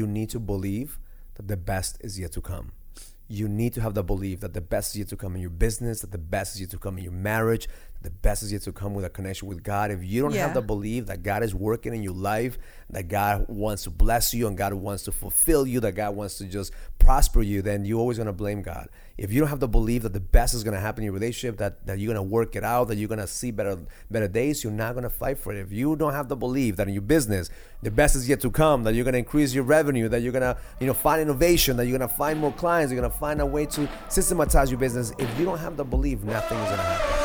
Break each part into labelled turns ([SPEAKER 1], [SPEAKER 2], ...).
[SPEAKER 1] you need to believe that the best is yet to come. You need to have the belief that the best is yet to come in your business, that the best is yet to come in your marriage, the best is yet to come with a connection with God. If you don't
[SPEAKER 2] Yeah.
[SPEAKER 1] have the belief that God is working in your life, that God wants to bless you and God wants to fulfill you, that God wants to just prosper you, then you're always going to blame God. If you don't have the belief that the best is going to happen in your relationship, that, that you're going to work it out, that you're going to see better better days, you're not going to fight for it. If you don't have the belief that in your business, the best is yet to come, that you're going to increase your revenue, that you're going to you know find innovation, that you're going to find more clients, you're going to find a way to systematize your business. If you don't have the belief, nothing is going to happen.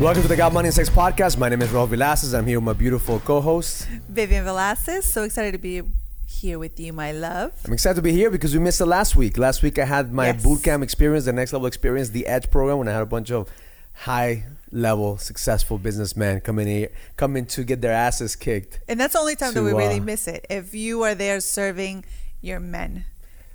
[SPEAKER 1] Welcome to the God Money and Sex Podcast. My name is Raul Velasquez. I'm here with my beautiful co-host.
[SPEAKER 2] Vivian Velasquez, so excited to be here with you, my love.
[SPEAKER 1] I'm excited to be here because we missed it last week. Last week I had my
[SPEAKER 2] Yes.
[SPEAKER 1] boot camp experience, the next level experience, the Edge program, when I had a bunch of high level successful businessmen coming here, coming to get their asses kicked.
[SPEAKER 2] And that's the only time that we really
[SPEAKER 1] uh,
[SPEAKER 2] miss it. If you are there serving your men.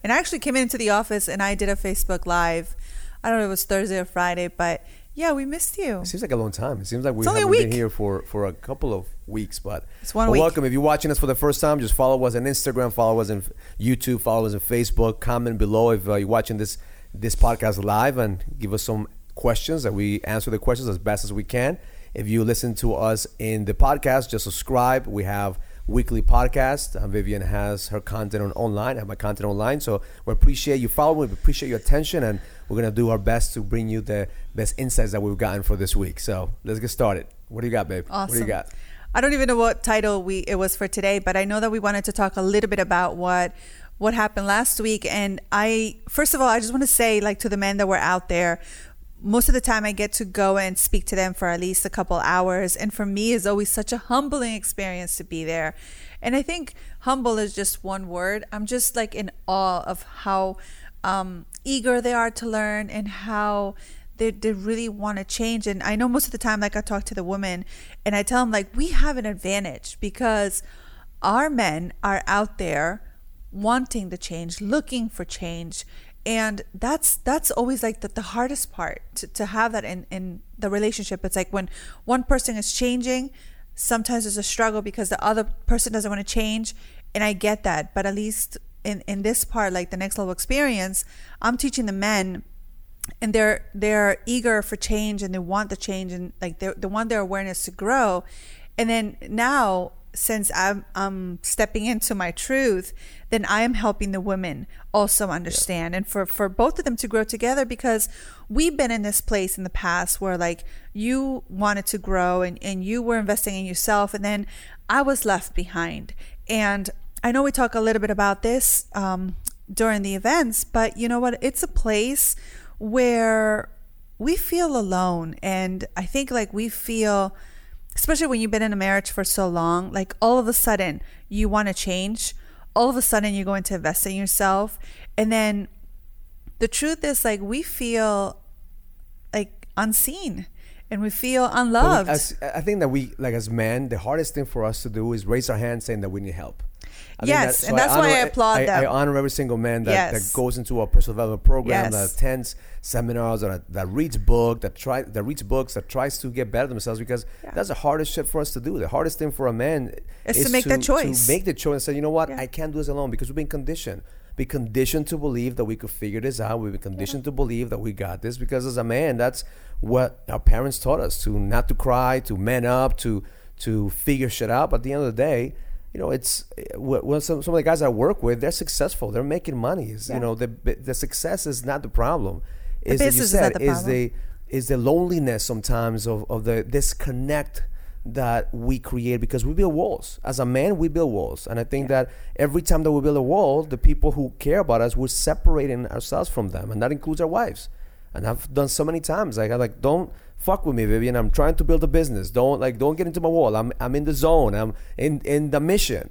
[SPEAKER 2] And I actually came into the office and I did a Facebook Live. I don't know if it was Thursday or Friday, but yeah, we missed you.
[SPEAKER 1] It seems like a long time. It seems like we
[SPEAKER 2] It's only a
[SPEAKER 1] haven't been here for, for a couple of weeks, but
[SPEAKER 2] It's one week.
[SPEAKER 1] welcome. If you're watching us for the first time, just follow us on Instagram, follow us on YouTube, follow us on Facebook. Comment below if uh, you're watching this this podcast live, and give us some questions that we answer the questions as best as we can. If you listen to us in the podcast, just subscribe. We have weekly podcast. Uh, Vivian has her content on online. I have my content online. So we appreciate you following. We appreciate your attention, and we're gonna do our best to bring you the best insights that we've gotten for this week. So let's get started. What do you got, babe? What do you
[SPEAKER 2] Awesome.
[SPEAKER 1] got?
[SPEAKER 2] I don't even know what title we it was for today, but I know that we wanted to talk a little bit about what what happened last week. And I first of all, I just want to say, like to the men that were out there, most of the time I get to go and speak to them for at least a couple hours. And for me it's always such a humbling experience to be there. And I think humble is just one word. I'm just like in awe of how um, eager they are to learn and how they, they really want to change and i know most of the time like i talk to the women and i tell them like we have an advantage because our men are out there wanting the change looking for change and that's that's always like the, the hardest part to, to have that in in the relationship. It's like when one person is changing sometimes there's a struggle because the other person doesn't want to change and i get that. But at least in in this part like the next level experience i'm teaching the men and they're they're eager for change and they want the change and like they they want their awareness to grow. And then now since I'm I'm stepping into my truth then I am helping the women also understand and for for both of them to grow together because we've been in this place in the past where like you wanted to grow and and you were investing in yourself and then I was left behind and I know we talk a little bit about this um, during the events, but you know what? It's a place where we feel alone. And I think like we feel, especially when you've been in a marriage for so long, like all of a sudden you want to change. All of a sudden you're going to invest in yourself. And then the truth is like we feel like unseen and we feel unloved.
[SPEAKER 1] as, I think that we, like as men, the hardest thing for us to do is raise our hand saying that we need help. I
[SPEAKER 2] Yes,
[SPEAKER 1] that-
[SPEAKER 2] and that's why I applaud
[SPEAKER 1] I,
[SPEAKER 2] them.
[SPEAKER 1] I honor every single man that,
[SPEAKER 2] Yes.
[SPEAKER 1] that goes into a personal development program,
[SPEAKER 2] Yes.
[SPEAKER 1] that attends seminars, that, that reads book, that try that reads books, that tries to get better themselves. Because that's the hardest shit for us to do. The hardest thing for a man
[SPEAKER 2] Is to make that choice.
[SPEAKER 1] To make the choice and say, you know what,
[SPEAKER 2] Yeah.
[SPEAKER 1] I can't do this alone because we've been conditioned. Be conditioned to believe that we could figure this out. We've been conditioned to believe that we got this because as a man, that's what our parents taught us to not to cry, to man up, to to figure shit out. But at the end of the day, you know, it's when some, some of the guys I work with, they're successful. They're making money. It's, You know, the the success is not the problem. Is that you
[SPEAKER 2] business is
[SPEAKER 1] said
[SPEAKER 2] the
[SPEAKER 1] is the is the loneliness sometimes of, of the disconnect that we create because we build walls. As a man, we build walls. And I think that every time that we build a wall, the people who care about us, we're separating ourselves from them. And that includes our wives. And I've done so many times. Like I'm like, don't fuck with me, Vivian. I'm trying to build a business. Don't like don't get into my wall. I'm I'm in the zone. I'm in, in the mission.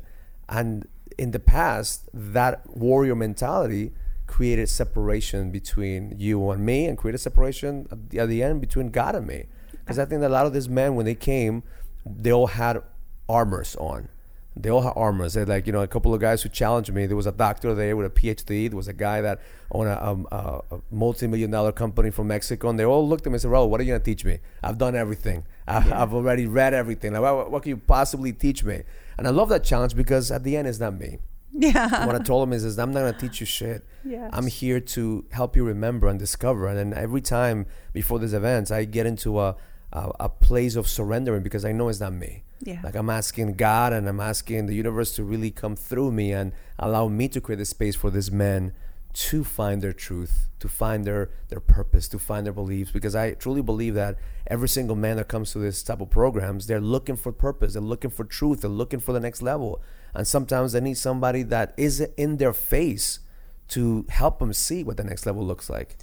[SPEAKER 1] And in the past, that warrior mentality created separation between you and me and created separation at the, at the end between God and me. Because I think that a lot of these men, when they came, they all had armors on. They all have armors. They're like, you know, a couple of guys who challenged me. There was a doctor there with a PhD. There was a guy that owned a, um, a, a multi-million dollar company from Mexico. And they all looked at me and said, Raul, what are you going to teach me? I've done everything. I,
[SPEAKER 2] Yeah.
[SPEAKER 1] I've already read everything. Like, what, what can you possibly teach me? And I love that challenge because at the end, it's not me.
[SPEAKER 2] Yeah.
[SPEAKER 1] what I told him is, is I'm not gonna teach you shit.
[SPEAKER 2] Yes.
[SPEAKER 1] I'm here to help you remember and discover. And then every time before these events, I get into a a, a place of surrendering because I know it's not me.
[SPEAKER 2] Yeah.
[SPEAKER 1] Like I'm asking God and I'm asking the universe to really come through me and allow me to create a space for these men to find their truth, to find their their purpose, to find their beliefs. Because I truly believe that every single man that comes to this type of programs, they're looking for purpose, they're looking for truth, they're looking for the next level. And sometimes they need somebody that is in their face to help them see what the next level looks like.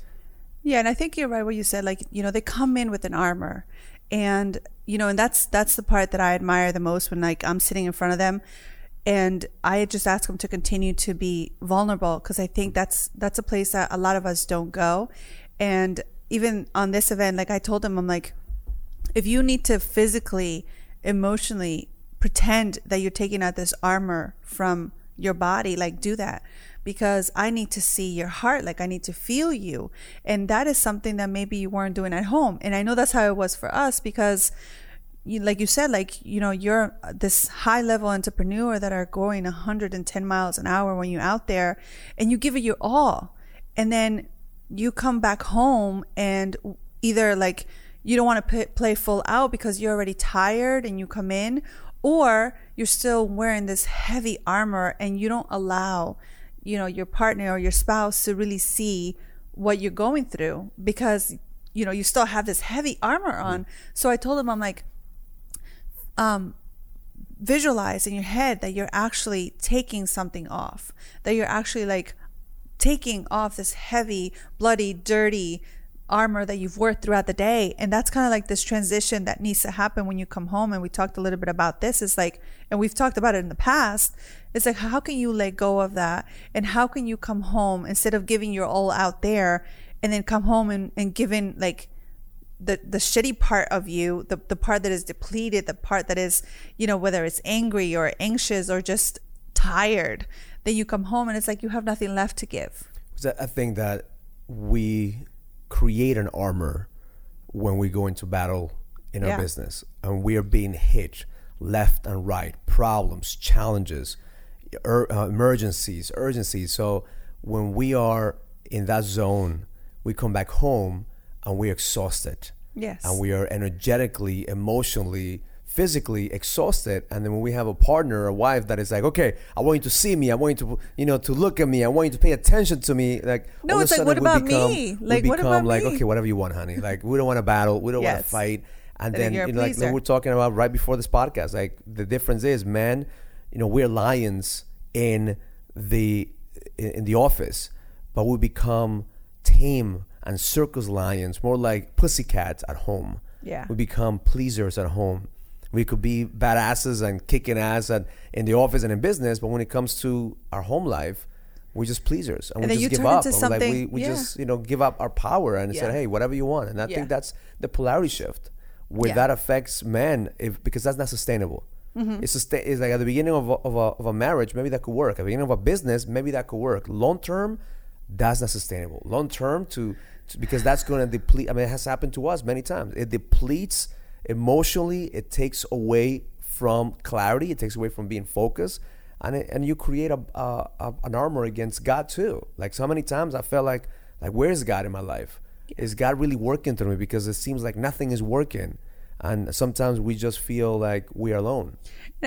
[SPEAKER 2] Yeah, and I think you're right what you said. Like, you know, they come in with an armor. And, you know, and that's that's the part that I admire the most when like I'm sitting in front of them and I just ask them to continue to be vulnerable because I think that's that's a place that a lot of us don't go. And even on this event, like I told them, I'm like, if you need to physically, emotionally pretend that you're taking out this armor from your body, like do that because I need to see your heart, like I need to feel you. And that is something that maybe you weren't doing at home. And I know that's how it was for us because you, like you said, like, you know, you're uh, this high level entrepreneur that are going 110 miles an hour when you're out there and you give it your all. And then you come back home and either like you don't want to play full out because you're already tired and you come in, or you're still wearing this heavy armor and you don't allow, you know, your partner or your spouse to really see what you're going through because, you know, you still have this heavy armor on. So I told him, I'm like, um, visualize in your head that you're actually taking something off, that you're actually like taking off this heavy, bloody, dirty armor that you've worked throughout the day. And that's kind of like this transition that needs to happen when you come home. And we talked a little bit about this. Is like, and we've talked about it in the past. It's like, how can you let go of that? And how can you come home instead of giving your all out there and then come home and, and giving like, the the shitty part of you the the part that is depleted the part that is you know whether it's angry or anxious or just tired then you come home and it's like you have nothing left to give
[SPEAKER 1] I think that we create an armor when we go into battle in our
[SPEAKER 2] Yeah.
[SPEAKER 1] business and we are being hit left and right problems challenges ur- uh, emergencies urgencies so when we are in that zone we come back home and we're exhausted
[SPEAKER 2] Yes.
[SPEAKER 1] and we are energetically emotionally physically exhausted. And then when we have a partner a wife that is like okay i want you to see me. I want you to you know to look at me. I want you to pay attention to me. Like
[SPEAKER 2] No, it's like, what
[SPEAKER 1] we
[SPEAKER 2] about
[SPEAKER 1] become,
[SPEAKER 2] me?
[SPEAKER 1] we
[SPEAKER 2] Like, what
[SPEAKER 1] become
[SPEAKER 2] about
[SPEAKER 1] like
[SPEAKER 2] me?
[SPEAKER 1] okay whatever you want honey. Like we don't want to battle. We don't want to fight. And
[SPEAKER 2] I
[SPEAKER 1] then you know, like
[SPEAKER 2] pleaser.
[SPEAKER 1] we're talking about right before this podcast like the difference is man you know we're lions in the in in the office but we become tame and circus lions more like pussycats at home.
[SPEAKER 2] Yeah.
[SPEAKER 1] we become pleasers at home we could be badasses and kicking ass at, in the office and in business but when it comes to our home life we're just pleasers and,
[SPEAKER 2] And
[SPEAKER 1] we just give up like we, we
[SPEAKER 2] yeah.
[SPEAKER 1] just you know give up our power and say
[SPEAKER 2] Yeah.
[SPEAKER 1] hey whatever you want and i
[SPEAKER 2] Yeah.
[SPEAKER 1] think that's the polarity shift where
[SPEAKER 2] Yeah.
[SPEAKER 1] that affects men if because that's not sustainable
[SPEAKER 2] Mm-hmm.
[SPEAKER 1] it's, sustain, it's like at the beginning of a, of, a, of a marriage maybe that could work at the beginning of a business maybe that could work long term that's not sustainable long term to, to because that's going to deplete i mean it has happened to us many times it depletes emotionally it takes away from clarity it takes away from being focused and it, and you create a, a, a an armor against god too like so many times i felt like like where's god in my life is god really working through me because it seems like nothing is working and sometimes we just feel like we are alone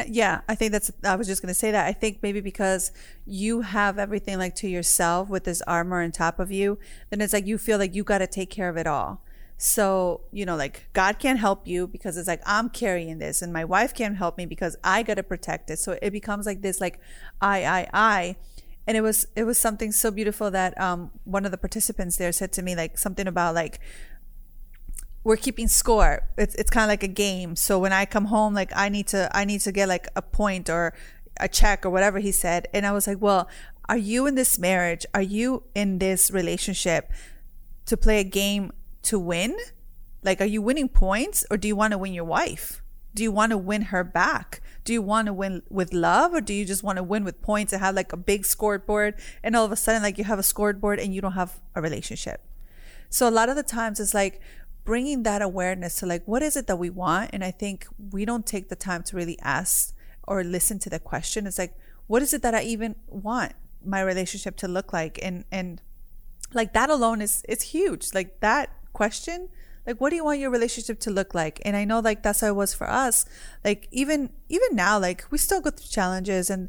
[SPEAKER 2] Yeah, I think that's. I was just gonna say that. I think maybe because you have everything like to yourself with this armor on top of you, then it's like you feel like you got to take care of it all. So you know, like God can't help you because it's like I'm carrying this, and my wife can't help me because I got to protect it. So it becomes like this, like I, I, I. And it was it was something so beautiful that um, one of the participants there said to me like something about like we're keeping score. It's it's kind of like a game. So when I come home, like I need to I need to get like a point or a check or whatever he said. And I was like, well, are you in this marriage? Are you in this relationship to play a game to win? Like, are you winning points or do you want to win your wife? do you want to win her back? Do you want to win with love or do you just want to win with points and have like a big scoreboard and all of a sudden like you have a scoreboard and you don't have a relationship? So a lot of the times it's like bringing that awareness to like what is it that we want and I think we don't take the time to really ask or listen to the question. It's like what is it that I even want my relationship to look like and and like that alone is is huge. Like that question like what do you want your relationship to look like? And i know like that's how it was for us. Like even even now like we still go through challenges and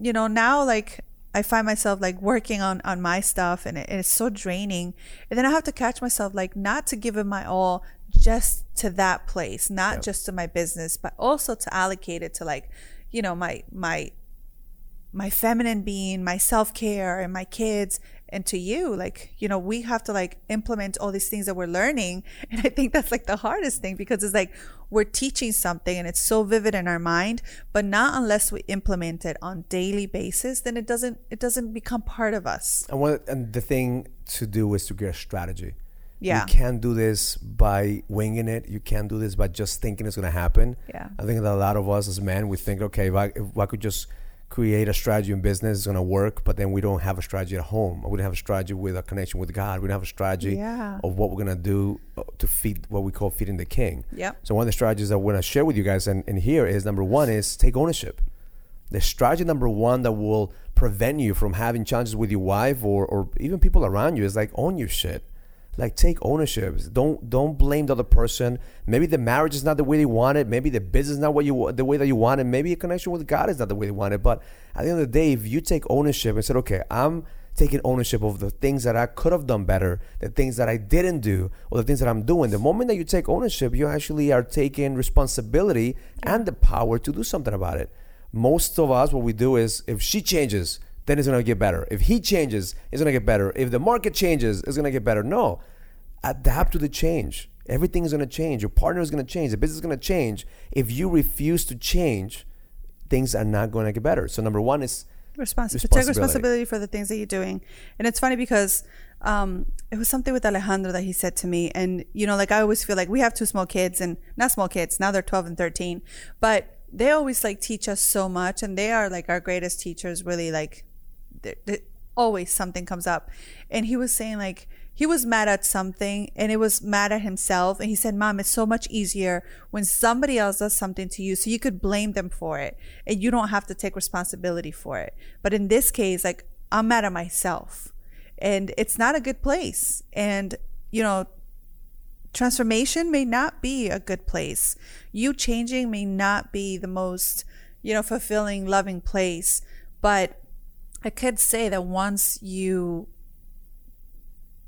[SPEAKER 2] you know now like i find myself like working on on my stuff and, it, and it's so draining. And then i have to catch myself like not to give it my all just to that place not yep. just to my business but also to allocate it to like you know my my my feminine being my self-care and my kids and to you like you know we have to like implement all these things that we're learning and i think that's like the hardest thing because it's like we're teaching something and it's so vivid in our mind but not unless we implement it on daily basis then it doesn't it doesn't become part of us
[SPEAKER 1] and what and the thing to do is to get a strategy
[SPEAKER 2] yeah.
[SPEAKER 1] You can't do this by winging it. You can't do this by just thinking it's going to happen.
[SPEAKER 2] Yeah.
[SPEAKER 1] I think that a lot of us as men, we think, okay, if I, if I could just create a strategy in business is going to work, but then we don't have a strategy at home. We don't have a strategy with a connection with God. We don't have a strategy
[SPEAKER 2] yeah.
[SPEAKER 1] of what we're going to do uh, to feed what we call feeding the king.
[SPEAKER 2] Yep.
[SPEAKER 1] So one of the strategies that i want to share with you guys and, and here is number one is take ownership. The strategy number one that will prevent you from having challenges with your wife or, or even people around you is like own your shit like take ownership. Don't don't blame the other person. Maybe the marriage is not the way they want it. Maybe the business is not what you the way that you want it. Maybe a connection with god is not the way they want it. But at the end of the day if you take ownership and said okay i'm taking ownership of the things that i could have done better the things that i didn't do or the things that i'm doing the moment that you take ownership you actually are taking responsibility and the power to do something about it. Most of us what we do is if she changes then it's going to get better. If he changes, it's going to get better. If the market changes, it's going to get better. No, adapt to the change. Everything is going to change. Your partner is going to change. The business is going to change. If you refuse to change, things are not going to get better. So number one is
[SPEAKER 2] responsibility. Take responsibility for the things that you're doing. And it's funny because um, it was something with Alejandro that he said to me. And, you know, like I always feel like we have two small kids and not small kids. Now they're 12 and 13. But they always like teach us so much. And they are like our greatest teachers, really like always something comes up. And he was saying like he was mad at something and it was mad at himself. And he said, Mom, it's so much easier when somebody else does something to you. So you could blame them for it and you don't have to take responsibility for it. But in this case, like I'm mad at myself and it's not a good place. And, you know, transformation may not be a good place. You changing may not be the most, you know, fulfilling, loving place. But I could say that once you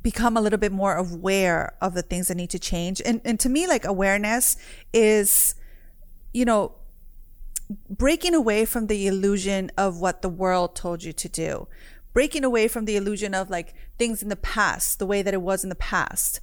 [SPEAKER 2] become a little bit more aware of the things that need to change, and, and to me, like awareness is, you know, breaking away from the illusion of what the world told you to do, breaking away from the illusion of like things in the past, the way that it was in the past.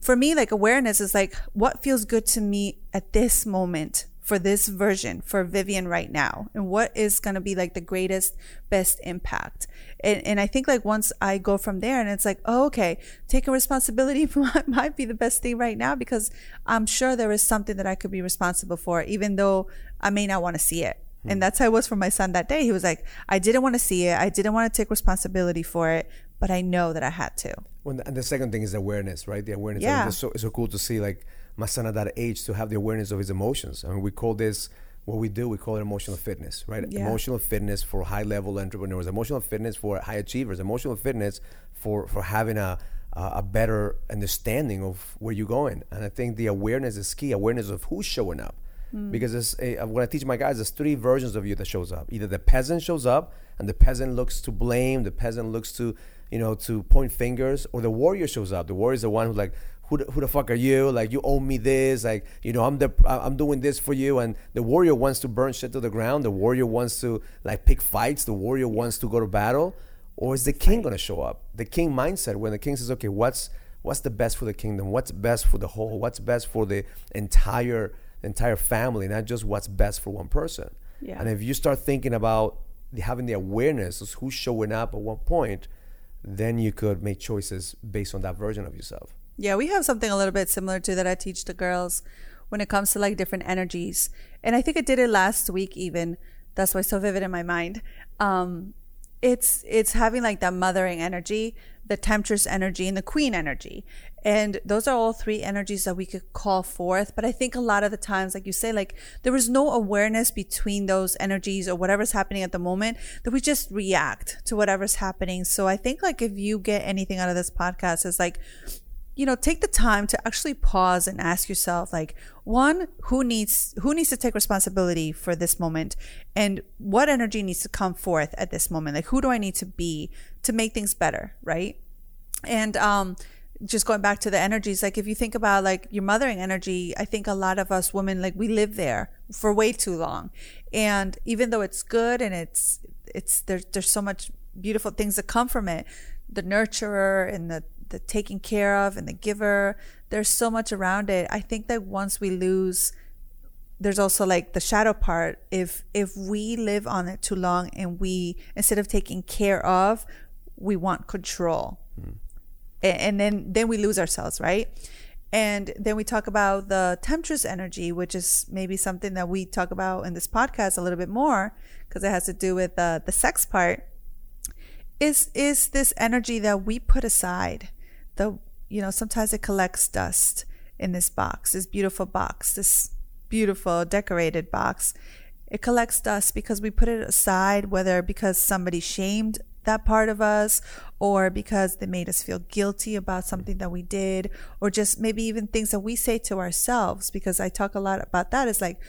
[SPEAKER 2] For me, like awareness is like what feels good to me at this moment for this version for Vivian right now and what is going to be like the greatest best impact? And, and I think like once I go from there and it's like oh okay taking responsibility might, might be the best thing right now because I'm sure there is something that I could be responsible for even though I may not want to see it. Hmm. and that's how it was for my son that day. He was like I didn't want to see it. I didn't want to take responsibility for it but I know that I had to.
[SPEAKER 1] Well, and the second thing is awareness right? The awareness.
[SPEAKER 2] Yeah.
[SPEAKER 1] I mean, it's, so, it's so cool to see like my son at that age to have the awareness of his emotions. I mean, we call this what we do. We call it emotional fitness, right?
[SPEAKER 2] Yeah.
[SPEAKER 1] Emotional fitness for high level entrepreneurs. Emotional fitness for high achievers. Emotional fitness for for having a a better understanding of where you're going. And I think the awareness is key. Awareness of who's showing up. Mm. Because it's a, when I teach my guys, there's three versions of you that shows up. Either the peasant shows up, and the peasant looks to blame. The peasant looks to, you know, to point fingers, or the warrior shows up. The warrior is the one who's like, who the, who the fuck are you? Like you owe me this. Like you know I'm the I'm doing this for you. And the warrior wants to burn shit to the ground. The warrior wants to like pick fights. The warrior wants to go to battle. Or is the king gonna show up? The king mindset when the king says, okay, what's what's the best for the kingdom? What's best for the whole? What's best for the entire entire family, not just what's best for one person.
[SPEAKER 2] Yeah.
[SPEAKER 1] And if you start thinking about having the awareness of who's showing up at one point, then you could make choices based on that version of yourself.
[SPEAKER 2] Yeah, we have something a little bit similar to that I teach the girls when it comes to like different energies. And I think I did it last week even. That's why it's so vivid in my mind. Um, it's it's having like that mothering energy, the temptress energy, and the queen energy. And those are all three energies that we could call forth. But I think a lot of the times, like you say, like there was no awareness between those energies or whatever's happening at the moment that we just react to whatever's happening. So I think like if you get anything out of this podcast, it's like, you know, take the time to actually pause and ask yourself, like, one, who needs who needs to take responsibility for this moment, and what energy needs to come forth at this moment? Like, who do I need to be to make things better, right? And um, just going back to the energies like if you think about like your mothering energy i think a lot of us women like we live there for way too long and even though it's good and it's it's there's there's so much beautiful things that come from it the nurturer and the the taking care of and the giver. There's so much around it. I think that once we lose there's also like the shadow part. If if we live on it too long and we instead of taking care of we want control. Mm and then then we lose ourselves right? And then we talk about the temptress energy which is maybe something that we talk about in this podcast a little bit more because it has to do with uh, the sex part. Is is this energy that we put aside the you know sometimes it collects dust in this box this beautiful box this beautiful decorated box. It collects dust because we put it aside whether because somebody shamed that part of us or because they made us feel guilty about something that we did or just maybe even things that we say to ourselves because I talk a lot about that. Is like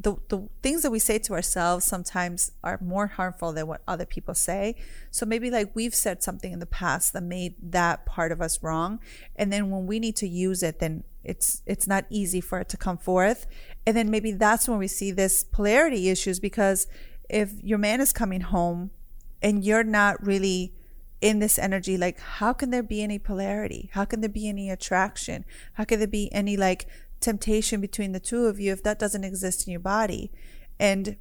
[SPEAKER 2] the, the things that we say to ourselves sometimes are more harmful than what other people say. So maybe like we've said something in the past that made that part of us wrong. And then when we need to use it, then it's it's not easy for it to come forth. And then maybe that's when we see this polarity issues because if your man is coming home and you're not really in this energy like how can there be any polarity how can there be any attraction how can there be any like temptation between the two of you if that doesn't exist in your body and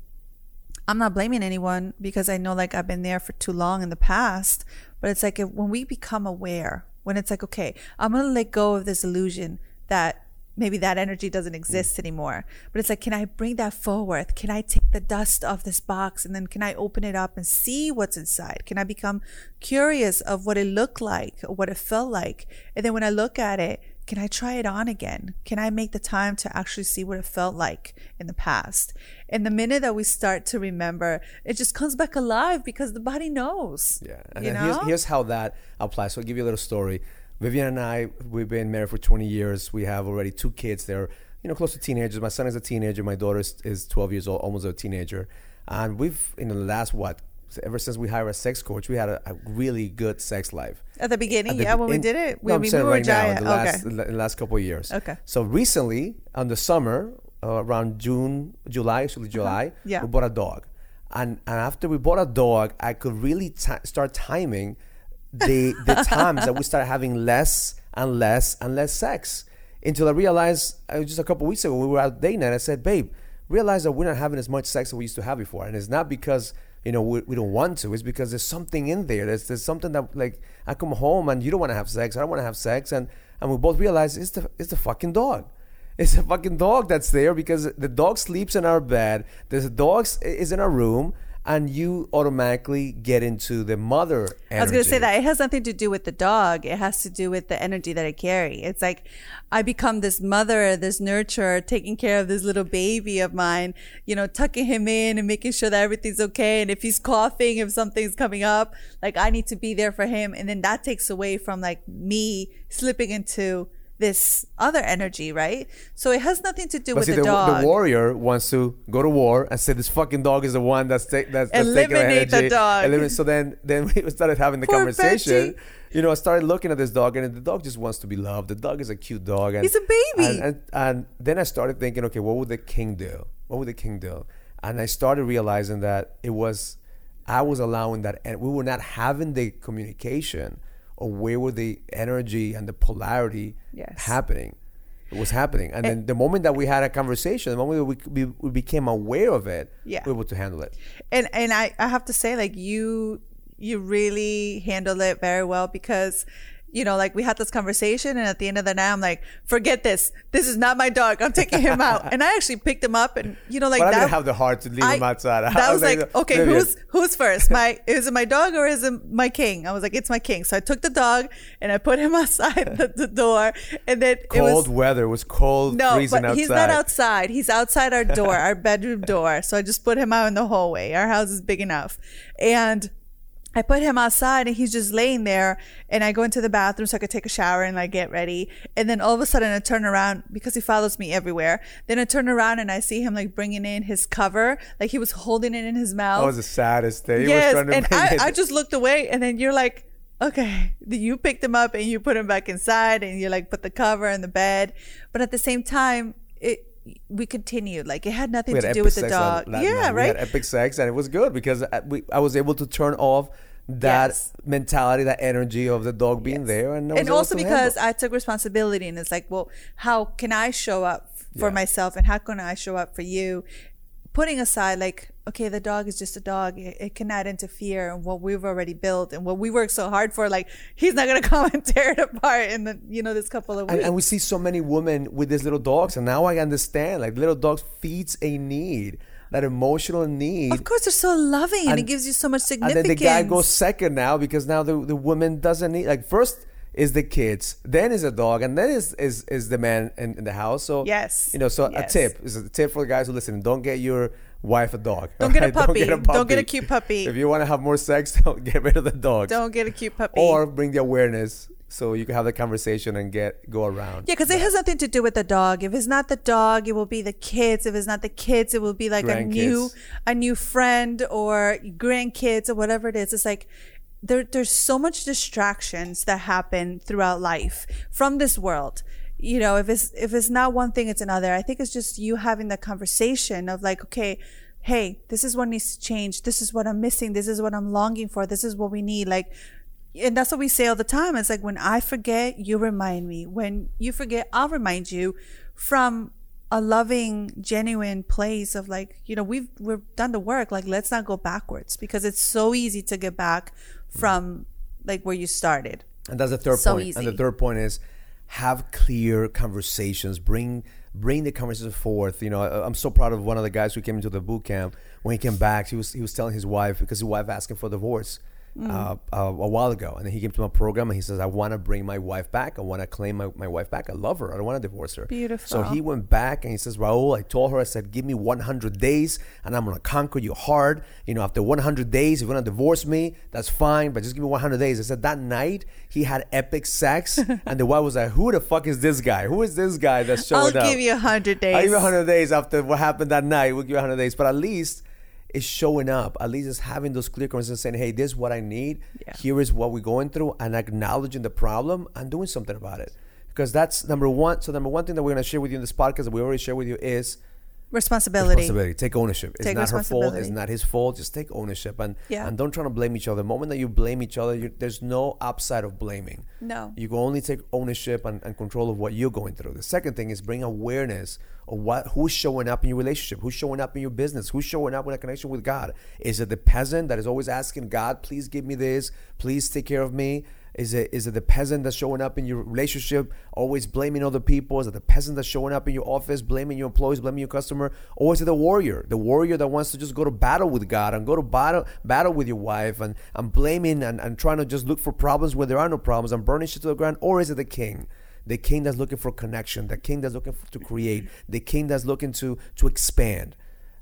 [SPEAKER 2] i'm not blaming anyone because i know like i've been there for too long in the past but it's like if, when we become aware when it's like okay i'm going to let go of this illusion that maybe that energy doesn't mm. exist anymore. But it's like, can I bring that forward? Can I take the dust off this box and then can I open it up and see what's inside? Can I become curious of what it looked like or what it felt like? And then when I look at it, can I try it on again? Can I make the time to actually see what it felt like in the past? And the minute that we start to remember, it just comes back alive because the body knows.
[SPEAKER 1] Yeah. And you know? here's, here's how that applies. So I'll give you a little story. Vivian and I, we've been married for 20 years. We have already two kids. They're, you know, close to teenagers. My son is a teenager. My daughter is, is 12 years old, almost a teenager. And we've, in the last, what, ever since we hired a sex coach, we had a, a really good sex life.
[SPEAKER 2] At the beginning, At the, yeah, when in, we did it, we,
[SPEAKER 1] no, I'm
[SPEAKER 2] we,
[SPEAKER 1] saying
[SPEAKER 2] we
[SPEAKER 1] right
[SPEAKER 2] giant.
[SPEAKER 1] now, the last, okay. the last couple years.
[SPEAKER 2] Okay.
[SPEAKER 1] So recently, on the summer, uh, around June, July, actually July, uh-huh.
[SPEAKER 2] yeah.
[SPEAKER 1] we bought a dog. And, and after we bought a dog, I could really t- start timing – the the times that we started having less and less and less sex until I realized uh, just a couple weeks ago we were out dating and I said, babe, realize that we're not having as much sex as we used to have before, and it's not because you know we, we don't want to. It's because there's something in there. There's there's something that like I come home and you don't want to have sex. I don't want to have sex, and and we both realize it's the it's the fucking dog. It's a fucking dog that's there because the dog sleeps in our bed. The dog is in our room and you automatically get into the mother energy. I
[SPEAKER 2] was going to say that it has nothing to do with the dog. It has to do with the energy that I carry. It's like I become this mother, this nurturer, taking care of this little baby of mine, you know, tucking him in and making sure that everything's okay. And if he's coughing, if something's coming up, like I need to be there for him. And then that takes away from like me slipping into this other energy, right? So it has nothing to do but with see, the, the, dog.
[SPEAKER 1] The warrior wants to go to war and say this fucking dog is the one that's, ta- that's, that's
[SPEAKER 2] taking the energy. the dog.
[SPEAKER 1] Eliminate, so then then we started having the Poor conversation. You know, I started looking at this dog, and the dog just wants to be loved. The dog is a cute dog, and
[SPEAKER 2] he's a baby.
[SPEAKER 1] And, and, and then I started thinking, okay, what would the king do? What would the king do? And I started realizing that it was I was allowing that, and we were not having the communication or where were the energy and the polarity yes. happening it was happening and, and, then the moment that we had a conversation the moment we, we, we became aware of it
[SPEAKER 2] yeah.
[SPEAKER 1] we were able to handle it
[SPEAKER 2] and and I, I have to say like you you really handled it very well because you know, like we had this conversation, and at the end of the night, I'm like, forget this. This is not my dog. I'm taking him out. and I actually picked him up, and you know, like
[SPEAKER 1] but I didn't have the heart to leave
[SPEAKER 2] I-
[SPEAKER 1] him outside. I
[SPEAKER 2] That was like, okay, who's who's first? My is it my dog or is it my king? I was like, it's my king. So I took the dog and I put him outside the, the door, and then it
[SPEAKER 1] cold
[SPEAKER 2] was
[SPEAKER 1] weather? It was cold,
[SPEAKER 2] no, but
[SPEAKER 1] outside.
[SPEAKER 2] he's not outside. He's outside our door, our bedroom door. So I just put him out in the hallway. Our house is big enough, and. I put him outside and he's just laying there and I go into the bathroom so I could take a shower and like get ready. And then all of a sudden I turn around because he follows me everywhere. Then I turn around and I see him like bringing in his cover, like he was holding it in his mouth
[SPEAKER 1] That was the saddest thing.
[SPEAKER 2] Yes, and I, I just looked away, and then you're like, okay, you picked him up and you put him back inside, and you like put the cover in the bed, but at the same time, it we continued like it had nothing to do with the dog. Yeah,
[SPEAKER 1] night. We
[SPEAKER 2] right.
[SPEAKER 1] had epic sex, and it was good because I, we, I was able to turn off that
[SPEAKER 2] Yes.
[SPEAKER 1] mentality, that energy of the dog being there, and,
[SPEAKER 2] and also because
[SPEAKER 1] handle.
[SPEAKER 2] I took responsibility, and it's like, well, how can I show up for
[SPEAKER 1] Yeah.
[SPEAKER 2] myself, and how can I show up for you? Putting aside, like, okay, the dog is just a dog; it, it cannot interfere in what we've already built and what we worked so hard for. Like, he's not gonna come and tear it apart in the, you know, this couple of
[SPEAKER 1] and,
[SPEAKER 2] weeks.
[SPEAKER 1] and we see so many women with these little dogs, and now I understand. Like little dogs feeds a need, that emotional need.
[SPEAKER 2] Of course, they're so loving, and,
[SPEAKER 1] And-
[SPEAKER 2] it gives you so much significance.
[SPEAKER 1] and then the guy goes second now because now the, the woman doesn't need like first is the kids then is the dog and then is is, is the man in, in the house so
[SPEAKER 2] Yes.
[SPEAKER 1] you know so
[SPEAKER 2] Yes.
[SPEAKER 1] a tip is a tip for the guys who listen don't get your wife a dog
[SPEAKER 2] Don't get a
[SPEAKER 1] alright?
[SPEAKER 2] puppy. Don't get a cute puppy.
[SPEAKER 1] if you want to have more sex don't get rid of the dog
[SPEAKER 2] Don't get a cute puppy.
[SPEAKER 1] or bring the awareness so you can have the conversation and get go around
[SPEAKER 2] yeah, because it has nothing to do with the dog. If it's not the dog, it will be the kids. If it's not the kids, it will be like a new, a new friend or grandkids or whatever it is. It's like there, there's so much distractions that happen throughout life from this world. You know, if it's if it's not one thing, it's another. I think it's just you having the conversation of like, okay, hey, this is what needs to change. This is what I'm missing. This is what I'm longing for. This is what we need. Like, and that's what we say all the time. It's like when I forget, you remind me. When you forget, I'll remind you from a loving, genuine place of like, you know, we've we've done the work. Like, let's not go backwards because it's so easy to get back from like where you started.
[SPEAKER 1] And that's the third
[SPEAKER 2] So
[SPEAKER 1] point. And the third point is have clear conversations. Bring bring the conversation forth. You know, I- I'm so proud of one of the guys who came into the boot camp. When he came back, he was he was telling his wife because his wife asked him for divorce.
[SPEAKER 2] Mm.
[SPEAKER 1] Uh, uh, a while ago, and then he came to my program and he says, "I want to bring my wife back. I want to claim my, my wife back. I love her. I don't want to divorce her."
[SPEAKER 2] Beautiful.
[SPEAKER 1] So he went back and he says, "Raul, I told her, I said, give me 100 days, and I'm gonna conquer your heart. You know, after 100 days, if you're gonna divorce me, that's fine, but just give me 100 days." I said that night he had epic sex, and the wife was like, "Who the fuck is this guy? Who is this guy that's showing
[SPEAKER 2] I'll
[SPEAKER 1] up?"
[SPEAKER 2] give you hundred days.
[SPEAKER 1] I'll give you 100 days after what happened that night. We'll give you 100 days, but at least it's showing up. At least it's having those clear conversations and saying, hey, this is what I need.
[SPEAKER 2] Yeah.
[SPEAKER 1] Here is what we're going through, and acknowledging the problem and doing something about it. Because that's number one. So, number one thing that we're going to share with you in this podcast that we already shared with you is
[SPEAKER 2] responsibility.
[SPEAKER 1] responsibility. Take ownership. It's
[SPEAKER 2] Take
[SPEAKER 1] not her fault. It's not his fault. Just take ownership and
[SPEAKER 2] Yeah.
[SPEAKER 1] and don't try to blame each other. The moment that you blame each other, you, there's no upside of blaming.
[SPEAKER 2] No.
[SPEAKER 1] You can only take ownership and, and control of what you're going through. The second thing is bring awareness of what who's showing up in your relationship, who's showing up in your business, who's showing up in a connection with God. Is it the peasant that is always asking God, please give me this, please take care of me? Is it is it the peasant that's showing up in your relationship, always blaming other people? Is it the peasant that's showing up in your office, blaming your employees, blaming your customer? Or is it the warrior, the warrior that wants to just go to battle with God and go to battle battle with your wife and, and blaming and, and trying to just look for problems where there are no problems and burning shit to the ground? Or is it the king? The king that's looking for connection, the king that's looking for, to create, the king that's looking to to expand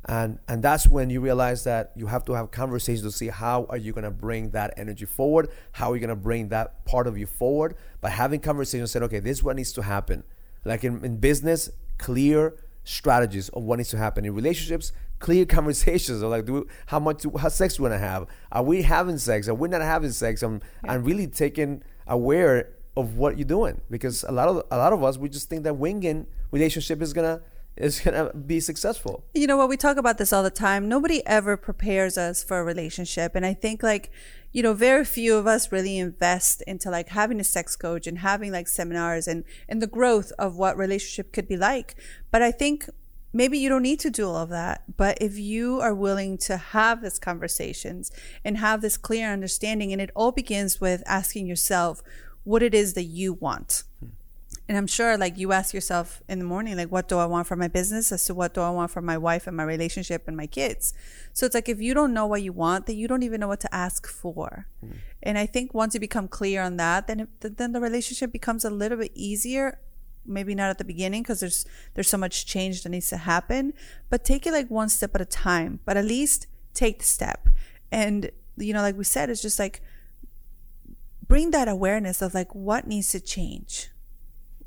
[SPEAKER 1] and and that's when you realize that you have to have conversations to see how are you going to bring that energy forward? How are you going to bring that part of you forward? By having conversations saying okay this is what needs to happen. Like in, in business clear strategies of what needs to happen. In relationships clear conversations of like do we, how much how sex we want to have? Are we having sex? Are we not having sex? And, and really taking aware of what you're doing. Because a lot of a lot of us we just think that winging relationship is gonna is gonna be successful.
[SPEAKER 2] You know what? We talk about this all the time. Nobody ever prepares us for a relationship. And i think like you know very few of us really invest into like having a sex coach and having like seminars and and the growth of what relationship could be like. But i think maybe you don't need to do all of that. But if you are willing to have these conversations and have this clear understanding and it all begins with asking yourself what it is that you want. And I'm sure like you ask yourself in the morning, like, what do I want for my business as to what do I want for my wife and my relationship and my kids? So it's like if you don't know what you want, then you don't even know what to ask for. Mm. And I think once you become clear on that, then it, then the relationship becomes a little bit easier. Maybe not at the beginning because there's there's so much change that needs to happen, but take it like one step at a time. But at least take the step. And you know, like we said, it's just like bring that awareness of like what needs to change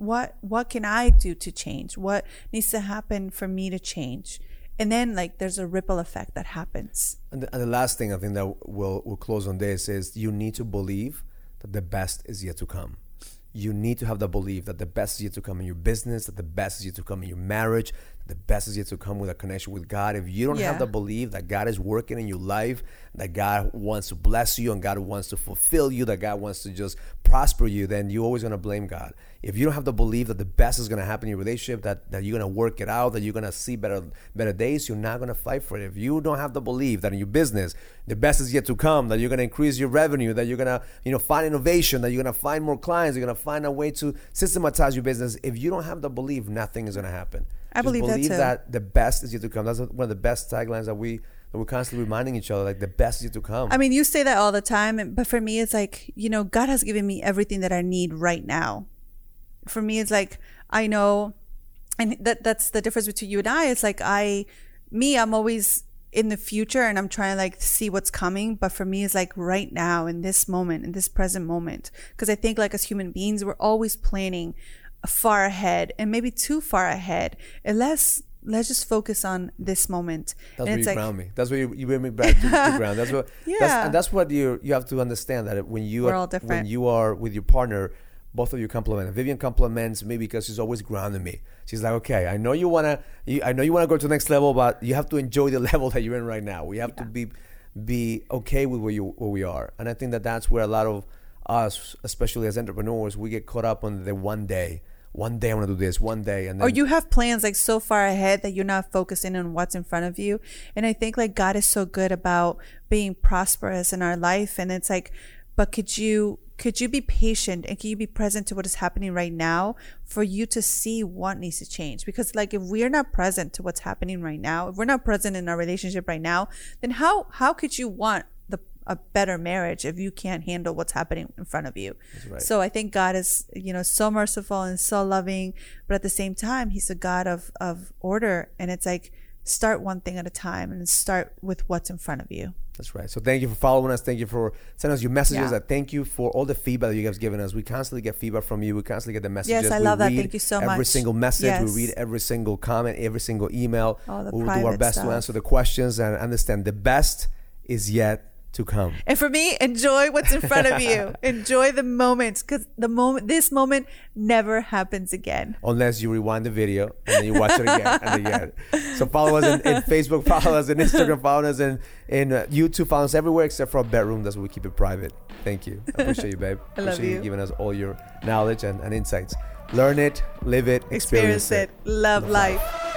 [SPEAKER 2] what what can i do to change? What needs to happen for me to change? And then like there's a ripple effect that happens.
[SPEAKER 1] And the, and the last thing i think that we'll, we'll close on this is you need to believe that the best is yet to come. You need to have the belief that the best is yet to come in your business that the best is yet to come in your marriage the best is yet to come with a connection with God. If you don't yeah. have the belief that God is working in your life, that God wants to bless you and God wants to fulfill you, that God wants to just prosper you, then you're always going to blame God. If you don't have the belief that the best is going to happen in your relationship, that, that you're going to work it out, that you're going to see better better days, you're not going to fight for it. If you don't have the belief that in your business, the best is yet to come, that you're going to increase your revenue, that you're going to you know find innovation, that you're going to find more clients, you're going to find a way to systematize your business. If you don't have the belief, nothing is going to happen.
[SPEAKER 2] I believe,
[SPEAKER 1] believe
[SPEAKER 2] that,
[SPEAKER 1] that, the best is yet to come. That's one of the best taglines that we that we're constantly reminding each other, like the best is yet to come.
[SPEAKER 2] I mean, you say that all the time, but for me, it's like you know, God has given me everything that I need right now. For me, it's like I know, and that that's the difference between you and I. It's like I, me, I'm always in the future and I'm trying to like see what's coming. But for me, it's like right now in this moment, in this present moment. Cause I think like as human beings, we're always planning far ahead and maybe too far ahead. And let's let's just focus on this moment.
[SPEAKER 1] That's and where you like, ground me. That's where you, you bring me back to the ground. That's what. Yeah. That's, and that's what you you have to understand that when you
[SPEAKER 2] We're are, all different.
[SPEAKER 1] when you are with your partner, both of you compliment. Vivian compliments me because she's always grounding me. She's like, okay, I know you wanna, you, I know you wanna go to the next level, but you have to enjoy the level that you're in right now. We have yeah. to be be okay with where you where we are, and I think that that's where a lot of us, especially as entrepreneurs, we get caught up on the one day one day I want to do this, one day, and
[SPEAKER 2] then, or you have plans like so far ahead that you're not focusing on what's in front of you. And I think like God is so good about being prosperous in our life, and it's like, but could you could you be patient and can you be present to what is happening right now for you to see what needs to change? Because like if we're not present to what's happening right now, if we're not present in our relationship right now, then how how could you want a better marriage if you can't handle what's happening in front of you. Right. So I think God is, you know, so merciful and so loving, but at the same time, He's a God of of order, and it's like start one thing at a time and start with what's in front of you.
[SPEAKER 1] That's right. So thank you for following us. Thank you for sending us your messages. Yeah. thank you for all the feedback that you guys given us. We constantly get feedback from you. We constantly get the messages.
[SPEAKER 2] Yes, I
[SPEAKER 1] we
[SPEAKER 2] love that. Thank you so
[SPEAKER 1] every
[SPEAKER 2] much.
[SPEAKER 1] Every single message.
[SPEAKER 2] Yes.
[SPEAKER 1] We read every single comment, every single email.
[SPEAKER 2] All the
[SPEAKER 1] we'll do our best
[SPEAKER 2] stuff.
[SPEAKER 1] to answer the questions and understand the best is yet to come.
[SPEAKER 2] And for me, enjoy what's in front of you. enjoy the moments because the moment, this moment never happens again.
[SPEAKER 1] Unless you rewind the video and then you watch it again and again. So follow us in, in, Facebook, follow us in Instagram, follow us in, in uh, YouTube, follow us everywhere except for our bedroom. That's where we keep it private. Thank you. I appreciate you, babe.
[SPEAKER 2] I
[SPEAKER 1] appreciate
[SPEAKER 2] love you.
[SPEAKER 1] you giving us all your knowledge and, and insights. Learn it, live it, experience,
[SPEAKER 2] experience it. it. Love, Love life. life.